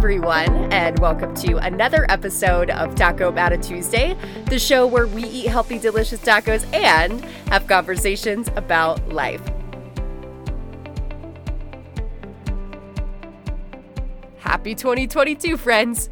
everyone, and welcome to another episode of Taco About a Tuesday, the show where we eat healthy, delicious tacos and have conversations about life. Happy 2022, friends!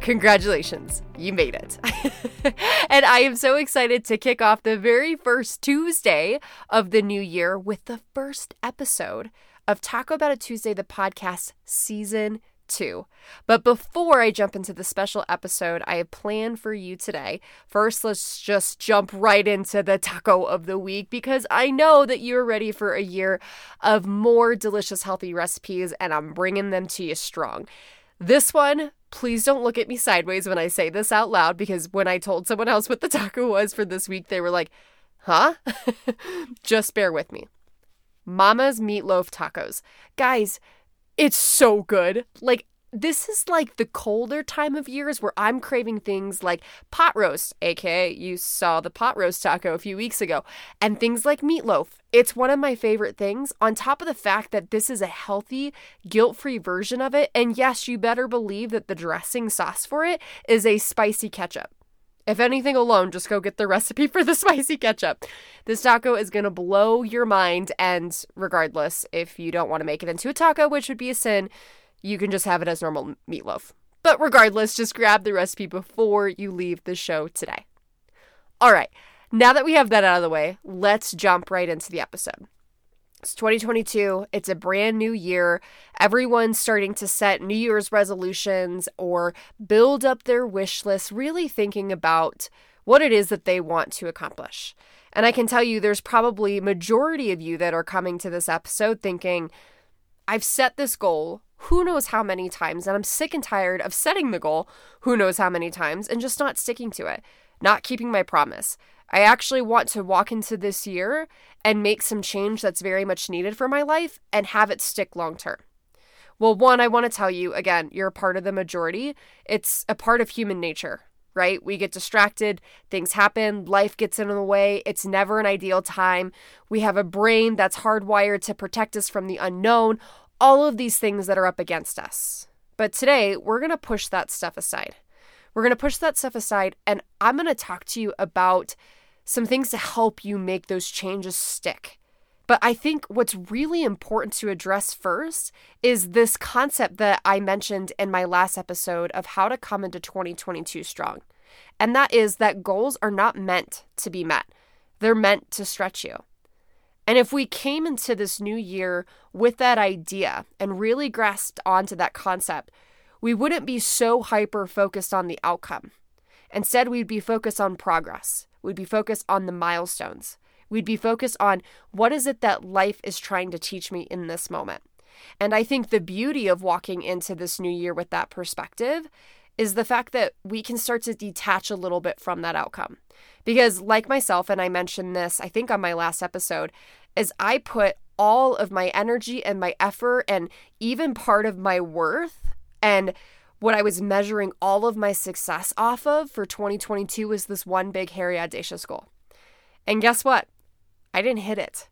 Congratulations, you made it. and I am so excited to kick off the very first Tuesday of the new year with the first episode of Taco About a Tuesday, the podcast season two. But before I jump into the special episode I have planned for you today, first let's just jump right into the taco of the week because I know that you're ready for a year of more delicious, healthy recipes, and I'm bringing them to you strong. This one, please don't look at me sideways when I say this out loud because when I told someone else what the taco was for this week, they were like, huh? Just bear with me. Mama's meatloaf tacos. Guys, it's so good. Like, this is like the colder time of years where I'm craving things like pot roast, aka you saw the pot roast taco a few weeks ago, and things like meatloaf. It's one of my favorite things, on top of the fact that this is a healthy, guilt free version of it. And yes, you better believe that the dressing sauce for it is a spicy ketchup. If anything alone, just go get the recipe for the spicy ketchup. This taco is going to blow your mind. And regardless, if you don't want to make it into a taco, which would be a sin, you can just have it as normal meatloaf. But regardless, just grab the recipe before you leave the show today. All right, now that we have that out of the way, let's jump right into the episode. It's 2022. It's a brand new year. Everyone's starting to set New Year's resolutions or build up their wish list, really thinking about what it is that they want to accomplish. And I can tell you there's probably majority of you that are coming to this episode thinking, I've set this goal who knows how many times, and I'm sick and tired of setting the goal who knows how many times and just not sticking to it, not keeping my promise. I actually want to walk into this year and make some change that's very much needed for my life and have it stick long term. Well, one, I want to tell you again, you're a part of the majority. It's a part of human nature, right? We get distracted, things happen, life gets in the way. It's never an ideal time. We have a brain that's hardwired to protect us from the unknown all of these things that are up against us. But today, we're going to push that stuff aside. We're going to push that stuff aside, and I'm going to talk to you about some things to help you make those changes stick. But I think what's really important to address first is this concept that I mentioned in my last episode of how to come into 2022 strong. And that is that goals are not meant to be met, they're meant to stretch you. And if we came into this new year with that idea and really grasped onto that concept, we wouldn't be so hyper focused on the outcome. Instead, we'd be focused on progress. We'd be focused on the milestones. We'd be focused on what is it that life is trying to teach me in this moment. And I think the beauty of walking into this new year with that perspective is the fact that we can start to detach a little bit from that outcome. Because, like myself, and I mentioned this, I think, on my last episode, is I put all of my energy and my effort and even part of my worth and what I was measuring all of my success off of for 2022 was this one big, hairy, audacious goal. And guess what? I didn't hit it.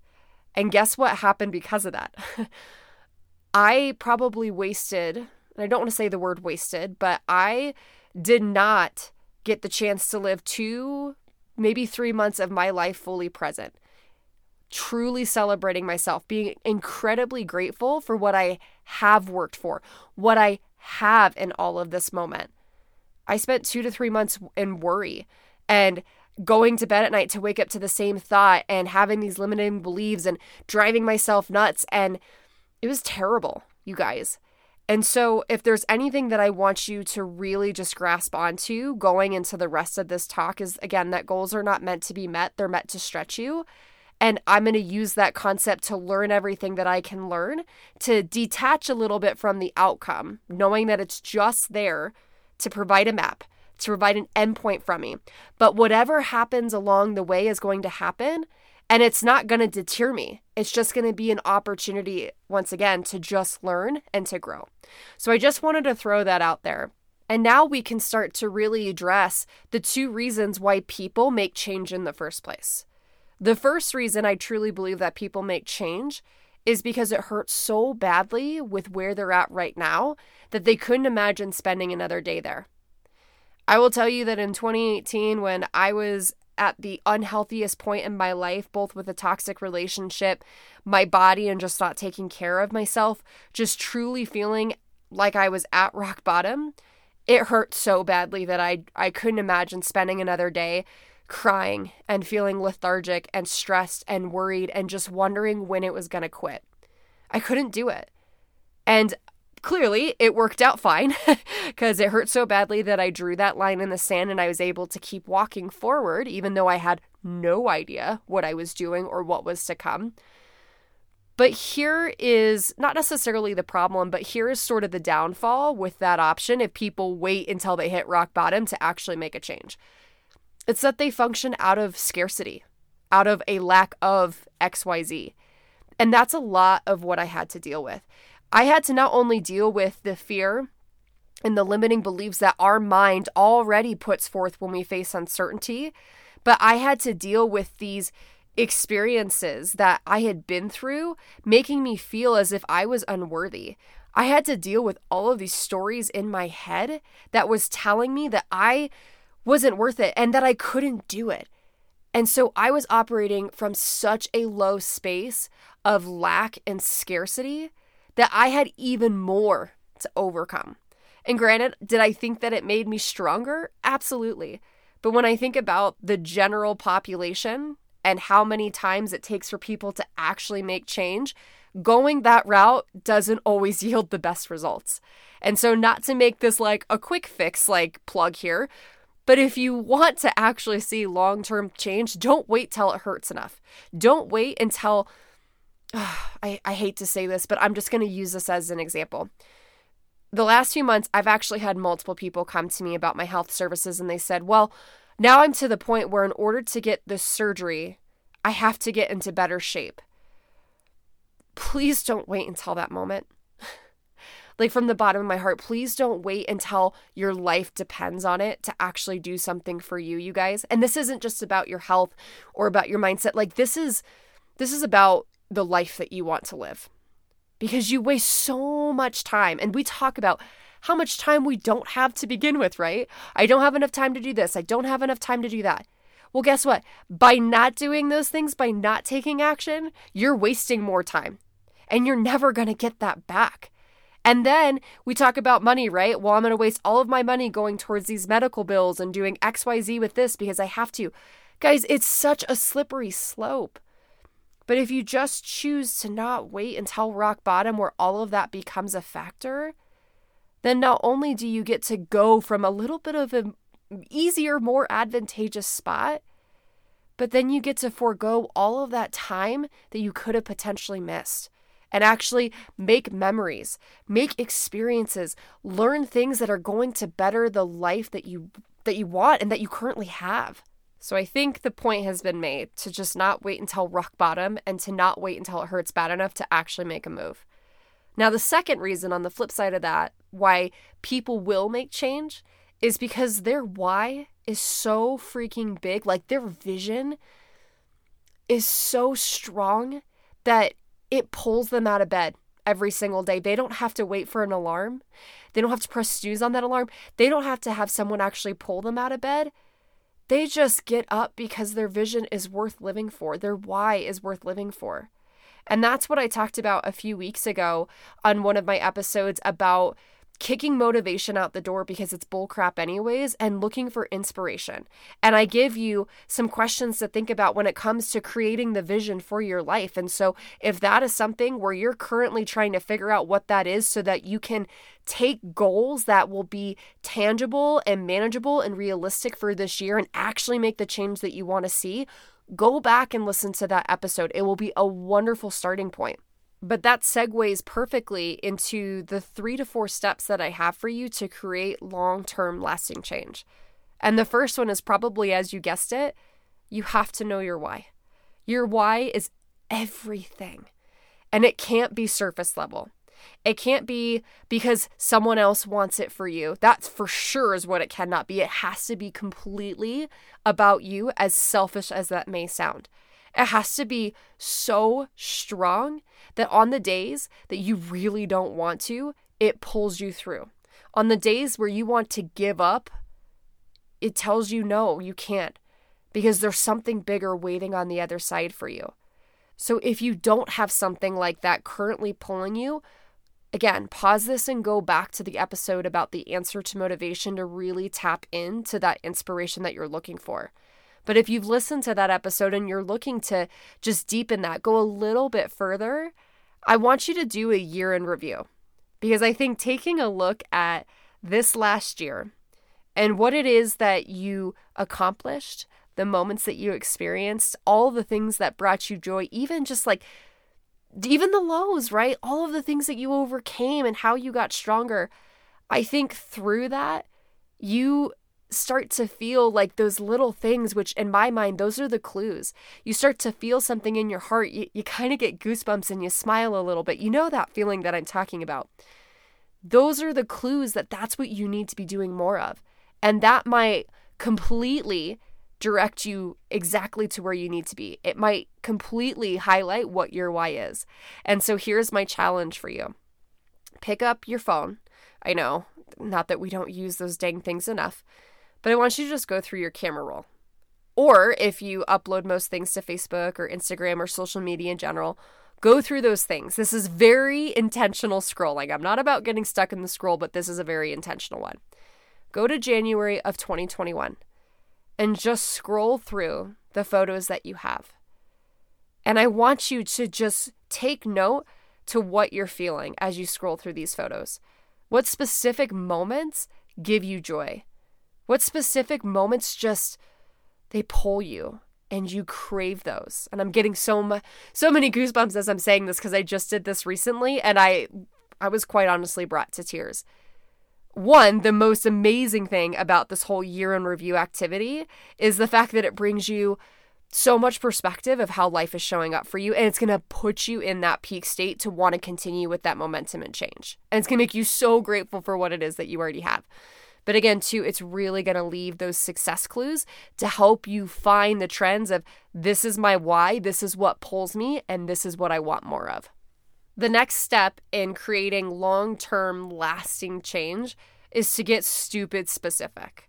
And guess what happened because of that? I probably wasted, and I don't want to say the word wasted, but I did not get the chance to live two, maybe three months of my life fully present truly celebrating myself, being incredibly grateful for what I have worked for, what I have in all of this moment. I spent two to three months in worry and going to bed at night to wake up to the same thought and having these limiting beliefs and driving myself nuts. And it was terrible, you guys. And so, if there's anything that I want you to really just grasp onto going into the rest of this talk, is again that goals are not meant to be met, they're meant to stretch you. And I'm going to use that concept to learn everything that I can learn, to detach a little bit from the outcome, knowing that it's just there to provide a map, to provide an endpoint from me. But whatever happens along the way is going to happen. And it's not going to deter me. It's just going to be an opportunity, once again, to just learn and to grow. So I just wanted to throw that out there. And now we can start to really address the two reasons why people make change in the first place. The first reason I truly believe that people make change is because it hurts so badly with where they're at right now that they couldn't imagine spending another day there. I will tell you that in 2018, when I was at the unhealthiest point in my life, both with a toxic relationship, my body, and just not taking care of myself, just truly feeling like I was at rock bottom, it hurt so badly that I, I couldn't imagine spending another day crying and feeling lethargic and stressed and worried and just wondering when it was going to quit. I couldn't do it. And clearly it worked out fine because it hurt so badly that I drew that line in the sand and I was able to keep walking forward, even though I had no idea what I was doing or what was to come. But here is not necessarily the problem, but here is sort of the downfall with that option if people wait until they hit rock bottom to actually make a change. It's that they function out of scarcity, out of a lack of XYZ. And that's a lot of what I had to deal with. I had to not only deal with the fear and the limiting beliefs that our mind already puts forth when we face uncertainty, but I had to deal with these experiences that I had been through, making me feel as if I was unworthy. I had to deal with all of these stories in my head that was telling me that I wasn't worth it and that I couldn't do it. And so I was operating from such a low space of lack and scarcity that I had even more to overcome. And granted, did I think that it made me stronger? Absolutely. But when I think about the general population and how many times it takes for people to actually make change, going that route doesn't always yield the best results. And so, not to make this like a quick fix, like plug here, but if you want to actually see long term change, don't wait till it hurts enough. Don't wait until I, I hate to say this, but I'm just going to use this as an example. The last few months, I've actually had multiple people come to me about my health services, and they said, Well, now I'm to the point where, in order to get this surgery, I have to get into better shape. Please don't wait until that moment. like, from the bottom of my heart, please don't wait until your life depends on it to actually do something for you, you guys. And this isn't just about your health or about your mindset. Like, this is. This is about the life that you want to live because you waste so much time. And we talk about how much time we don't have to begin with, right? I don't have enough time to do this. I don't have enough time to do that. Well, guess what? By not doing those things, by not taking action, you're wasting more time and you're never going to get that back. And then we talk about money, right? Well, I'm going to waste all of my money going towards these medical bills and doing XYZ with this because I have to. Guys, it's such a slippery slope. But if you just choose to not wait until rock bottom where all of that becomes a factor, then not only do you get to go from a little bit of an easier, more advantageous spot, but then you get to forego all of that time that you could have potentially missed and actually make memories, make experiences, learn things that are going to better the life that you that you want and that you currently have. So I think the point has been made to just not wait until rock bottom and to not wait until it hurts bad enough to actually make a move. Now, the second reason on the flip side of that, why people will make change is because their why is so freaking big. Like their vision is so strong that it pulls them out of bed every single day. They don't have to wait for an alarm. They don't have to press snooze on that alarm. They don't have to have someone actually pull them out of bed. They just get up because their vision is worth living for, their why is worth living for. And that's what I talked about a few weeks ago on one of my episodes about kicking motivation out the door because it's bullcrap anyways and looking for inspiration. And I give you some questions to think about when it comes to creating the vision for your life. And so if that is something where you're currently trying to figure out what that is so that you can take goals that will be tangible and manageable and realistic for this year and actually make the change that you want to see, go back and listen to that episode. It will be a wonderful starting point. But that segues perfectly into the three to four steps that I have for you to create long term lasting change. And the first one is probably, as you guessed it, you have to know your why. Your why is everything, and it can't be surface level. It can't be because someone else wants it for you. That's for sure is what it cannot be. It has to be completely about you, as selfish as that may sound. It has to be so strong that on the days that you really don't want to, it pulls you through. On the days where you want to give up, it tells you no, you can't, because there's something bigger waiting on the other side for you. So if you don't have something like that currently pulling you, again, pause this and go back to the episode about the answer to motivation to really tap into that inspiration that you're looking for. But if you've listened to that episode and you're looking to just deepen that, go a little bit further, I want you to do a year in review because I think taking a look at this last year and what it is that you accomplished, the moments that you experienced, all the things that brought you joy, even just like even the lows, right? All of the things that you overcame and how you got stronger. I think through that, you start to feel like those little things, which in my mind, those are the clues. You start to feel something in your heart. You, you kind of get goosebumps and you smile a little bit. You know that feeling that I'm talking about. Those are the clues that that's what you need to be doing more of. And that might completely direct you exactly to where you need to be. It might completely highlight what your why is. And so here's my challenge for you pick up your phone. I know, not that we don't use those dang things enough but I want you to just go through your camera roll. Or if you upload most things to Facebook or Instagram or social media in general, go through those things. This is very intentional scrolling. I'm not about getting stuck in the scroll, but this is a very intentional one. Go to January of 2021 and just scroll through the photos that you have. And I want you to just take note to what you're feeling as you scroll through these photos. What specific moments give you joy? What specific moments just they pull you and you crave those? And I'm getting so so many goosebumps as I'm saying this because I just did this recently and I I was quite honestly brought to tears. One, the most amazing thing about this whole year in review activity is the fact that it brings you so much perspective of how life is showing up for you and it's going to put you in that peak state to want to continue with that momentum and change. And it's going to make you so grateful for what it is that you already have. But again, too, it's really going to leave those success clues to help you find the trends of this is my why, this is what pulls me, and this is what I want more of. The next step in creating long term, lasting change is to get stupid specific.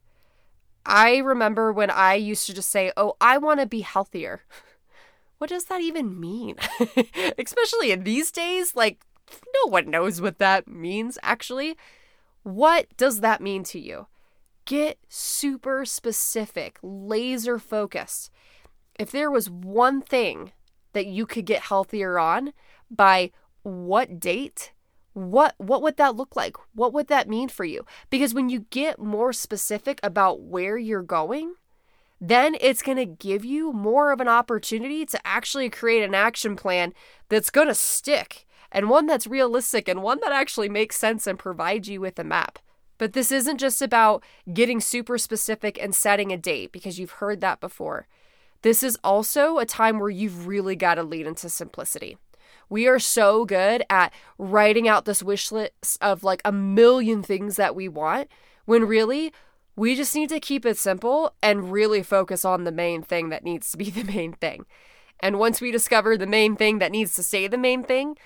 I remember when I used to just say, Oh, I want to be healthier. What does that even mean? Especially in these days, like, no one knows what that means, actually. What does that mean to you? Get super specific, laser focused. If there was one thing that you could get healthier on by what date, what what would that look like? What would that mean for you? Because when you get more specific about where you're going, then it's going to give you more of an opportunity to actually create an action plan that's going to stick and one that's realistic and one that actually makes sense and provides you with a map. But this isn't just about getting super specific and setting a date because you've heard that before. This is also a time where you've really got to lead into simplicity. We are so good at writing out this wish list of like a million things that we want when really we just need to keep it simple and really focus on the main thing that needs to be the main thing. And once we discover the main thing that needs to stay the main thing,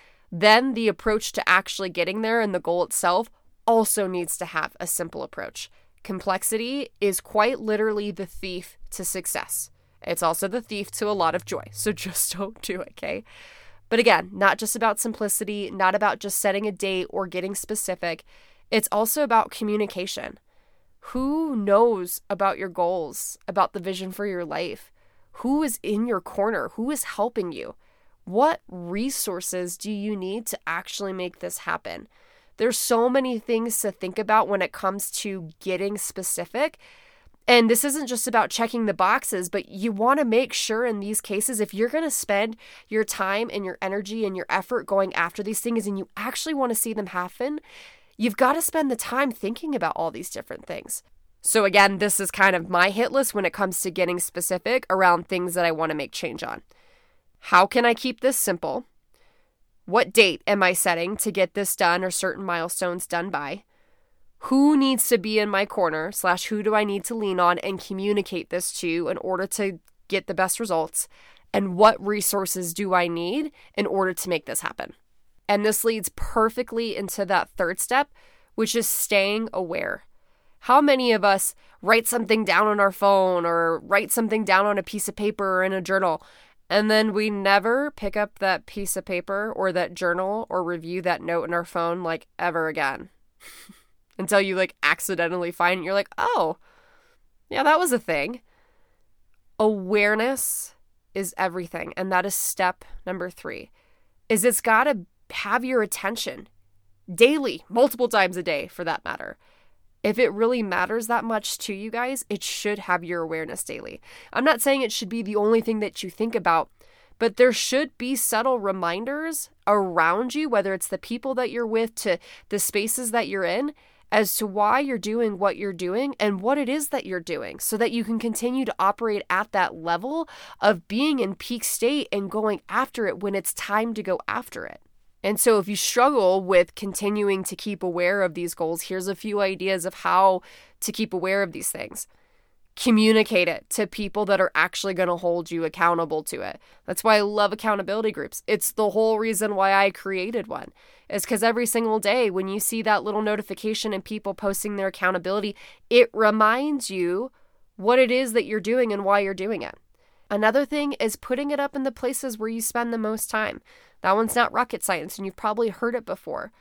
then the approach to actually getting there and the goal itself also needs to have a simple approach. Complexity is quite literally the thief to success. It's also the thief to a lot of joy. So just don't do it, okay? But again, not just about simplicity, not about just setting a date or getting specific. It's also about communication. Who knows about your goals, about the vision for your life? Who is in your corner? Who is helping you? What resources do you need to actually make this happen? There's so many things to think about when it comes to getting specific. And this isn't just about checking the boxes, but you want to make sure in these cases, if you're going to spend your time and your energy and your effort going after these things and you actually want to see them happen, you've got to spend the time thinking about all these different things. So, again, this is kind of my hit list when it comes to getting specific around things that I want to make change on. How can I keep this simple? What date am I setting to get this done or certain milestones done by? Who needs to be in my corner, slash, who do I need to lean on and communicate this to in order to get the best results? And what resources do I need in order to make this happen? And this leads perfectly into that third step, which is staying aware. How many of us write something down on our phone or write something down on a piece of paper or in a journal, and then we never pick up that piece of paper or that journal or review that note in our phone like ever again? Until you like accidentally find it, you're like, oh, yeah, that was a thing. Awareness is everything. And that is step number three is it's got to have your attention daily, multiple times a day for that matter. If it really matters that much to you guys, it should have your awareness daily. I'm not saying it should be the only thing that you think about, but there should be subtle reminders around you, whether it's the people that you're with to the spaces that you're in, as to why you're doing what you're doing and what it is that you're doing so that you can continue to operate at that level of being in peak state and going after it when it's time to go after it. And so, if you struggle with continuing to keep aware of these goals, here's a few ideas of how to keep aware of these things. Communicate it to people that are actually going to hold you accountable to it. That's why I love accountability groups. It's the whole reason why I created one, is because every single day when you see that little notification and people posting their accountability, it reminds you what it is that you're doing and why you're doing it. Another thing is putting it up in the places where you spend the most time. That one's not rocket science, and you've probably heard it before.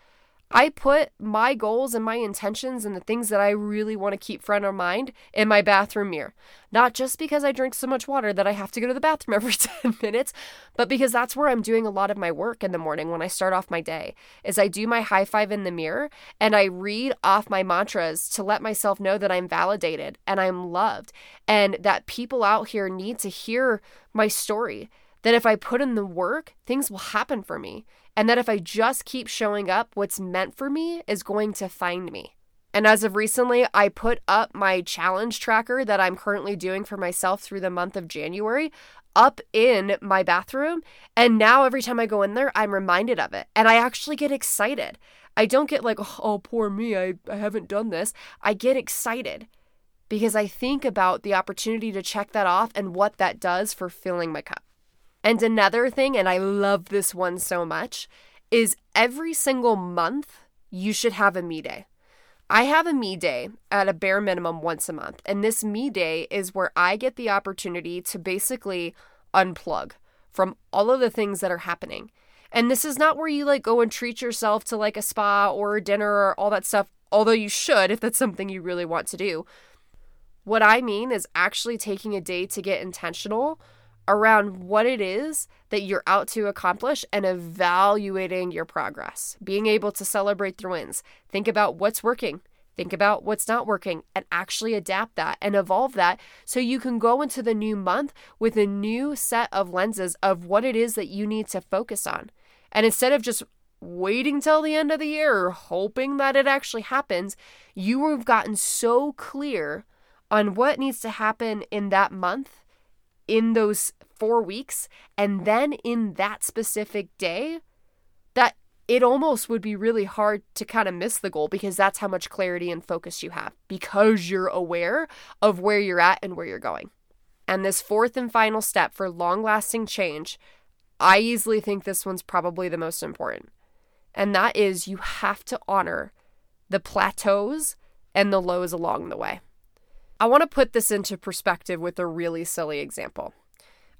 I put my goals and my intentions and the things that I really want to keep front of mind in my bathroom mirror. Not just because I drink so much water that I have to go to the bathroom every 10 minutes, but because that's where I'm doing a lot of my work in the morning when I start off my day. Is I do my high five in the mirror and I read off my mantras to let myself know that I'm validated and I'm loved and that people out here need to hear my story that if I put in the work, things will happen for me. And that if I just keep showing up, what's meant for me is going to find me. And as of recently, I put up my challenge tracker that I'm currently doing for myself through the month of January up in my bathroom. And now every time I go in there, I'm reminded of it. And I actually get excited. I don't get like, oh, oh poor me, I, I haven't done this. I get excited because I think about the opportunity to check that off and what that does for filling my cup. And another thing, and I love this one so much, is every single month you should have a me day. I have a me day at a bare minimum once a month. And this me day is where I get the opportunity to basically unplug from all of the things that are happening. And this is not where you like go and treat yourself to like a spa or a dinner or all that stuff, although you should if that's something you really want to do. What I mean is actually taking a day to get intentional around what it is that you're out to accomplish and evaluating your progress. Being able to celebrate the wins. Think about what's working. Think about what's not working and actually adapt that and evolve that so you can go into the new month with a new set of lenses of what it is that you need to focus on. And instead of just waiting till the end of the year or hoping that it actually happens, you have gotten so clear on what needs to happen in that month in those four weeks and then in that specific day that it almost would be really hard to kind of miss the goal because that's how much clarity and focus you have because you're aware of where you're at and where you're going. And this fourth and final step for long lasting change, I easily think this one's probably the most important. And that is you have to honor the plateaus and the lows along the way. I want to put this into perspective with a really silly example.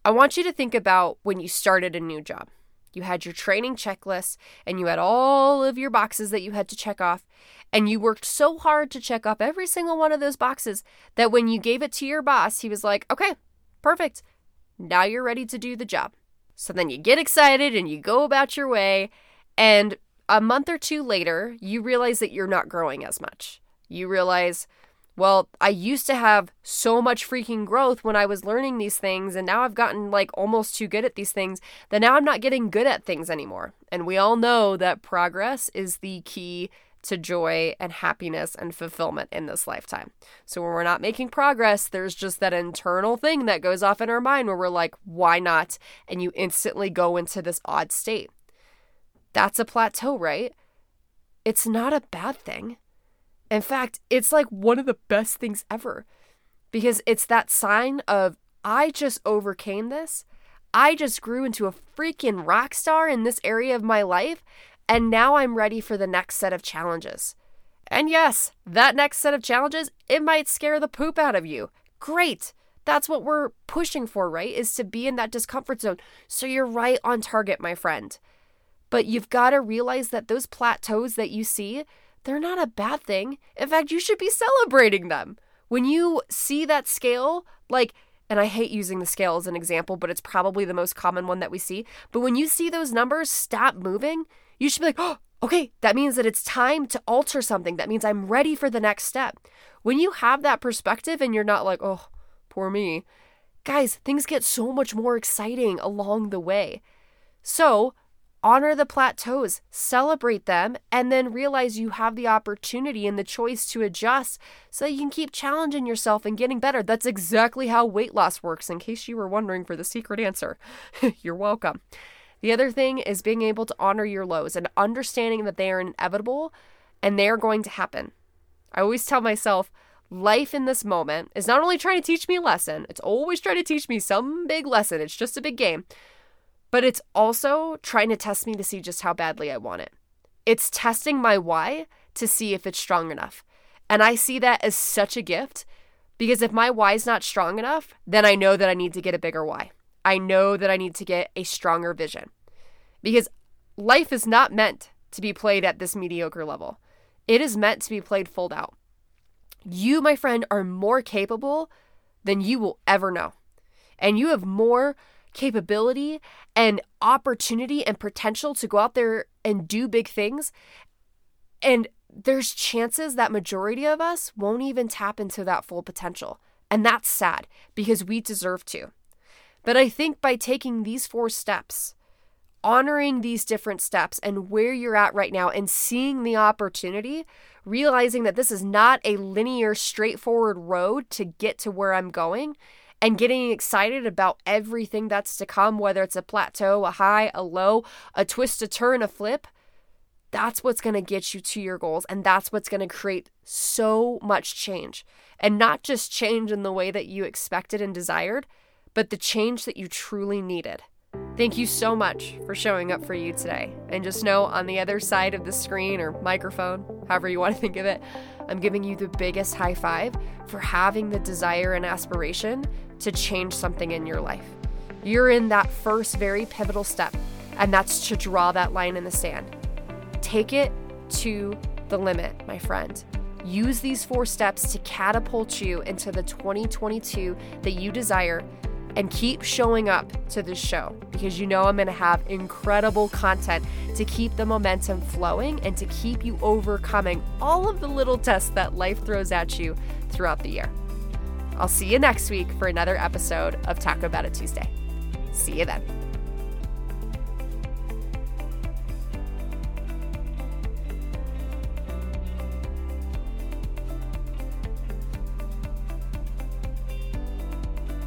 I want you to think about when you started a new job. You had your training checklist and you had all of your boxes that you had to check off. And you worked so hard to check off every single one of those boxes that when you gave it to your boss, he was like, okay, perfect. Now you're ready to do the job. So then you get excited and you go about your way. And a month or two later, you realize that you're not growing as much. You realize, well, I used to have so much freaking growth when I was learning these things, and now I've gotten like almost too good at these things that now I'm not getting good at things anymore. And we all know that progress is the key to joy and happiness and fulfillment in this lifetime. So when we're not making progress, there's just that internal thing that goes off in our mind where we're like, why not? And you instantly go into this odd state. That's a plateau, right? It's not a bad thing. In fact, it's like one of the best things ever because it's that sign of I just overcame this. I just grew into a freaking rock star in this area of my life, and now I'm ready for the next set of challenges. And yes, that next set of challenges, it might scare the poop out of you. Great. That's what we're pushing for, right? Is to be in that discomfort zone. So you're right on target, my friend. But you've got to realize that those plateaus that you see, they're not a bad thing. In fact, you should be celebrating them. When you see that scale, like, and I hate using the scale as an example, but it's probably the most common one that we see. But when you see those numbers stop moving, you should be like, oh, okay, that means that it's time to alter something. That means I'm ready for the next step. When you have that perspective and you're not like, oh, poor me, guys, things get so much more exciting along the way. So, honor the plateaus, celebrate them, and then realize you have the opportunity and the choice to adjust so you can keep challenging yourself and getting better. That's exactly how weight loss works, in case you were wondering for the secret answer. You're welcome. The other thing is being able to honor your lows and understanding that they are inevitable and they are going to happen. I always tell myself, life in this moment is not only trying to teach me a lesson, it's always trying to teach me some big lesson. It's just a big game but it's also trying to test me to see just how badly I want it. It's testing my why to see if it's strong enough. And I see that as such a gift because if my why is not strong enough, then I know that I need to get a bigger why. I know that I need to get a stronger vision because life is not meant to be played at this mediocre level. It is meant to be played full out. You, my friend, are more capable than you will ever know. And you have more capability and opportunity and potential to go out there and do big things. And there's chances that majority of us won't even tap into that full potential. And that's sad because we deserve to. But I think by taking these four steps, honoring these different steps and where you're at right now and seeing the opportunity, realizing that this is not a linear, straightforward road to get to where I'm going, and getting excited about everything that's to come, whether it's a plateau, a high, a low, a twist, a turn, a flip. That's what's going to get you to your goals. And that's what's going to create so much change. And not just change in the way that you expected and desired, but the change that you truly needed. Thank you so much for showing up for you today. And just know on the other side of the screen or microphone, however you want to think of it, I'm giving you the biggest high five for having the desire and aspiration to change something in your life. You're in that first very pivotal step, and that's to draw that line in the sand. Take it to the limit, my friend. Use these four steps to catapult you into the 2022 that you desire and keep showing up to this show because you know I'm going to have incredible content to keep the momentum flowing and to keep you overcoming all of the little tests that life throws at you throughout the year. I'll see you next week for another episode of Taco About It Tuesday. See you then.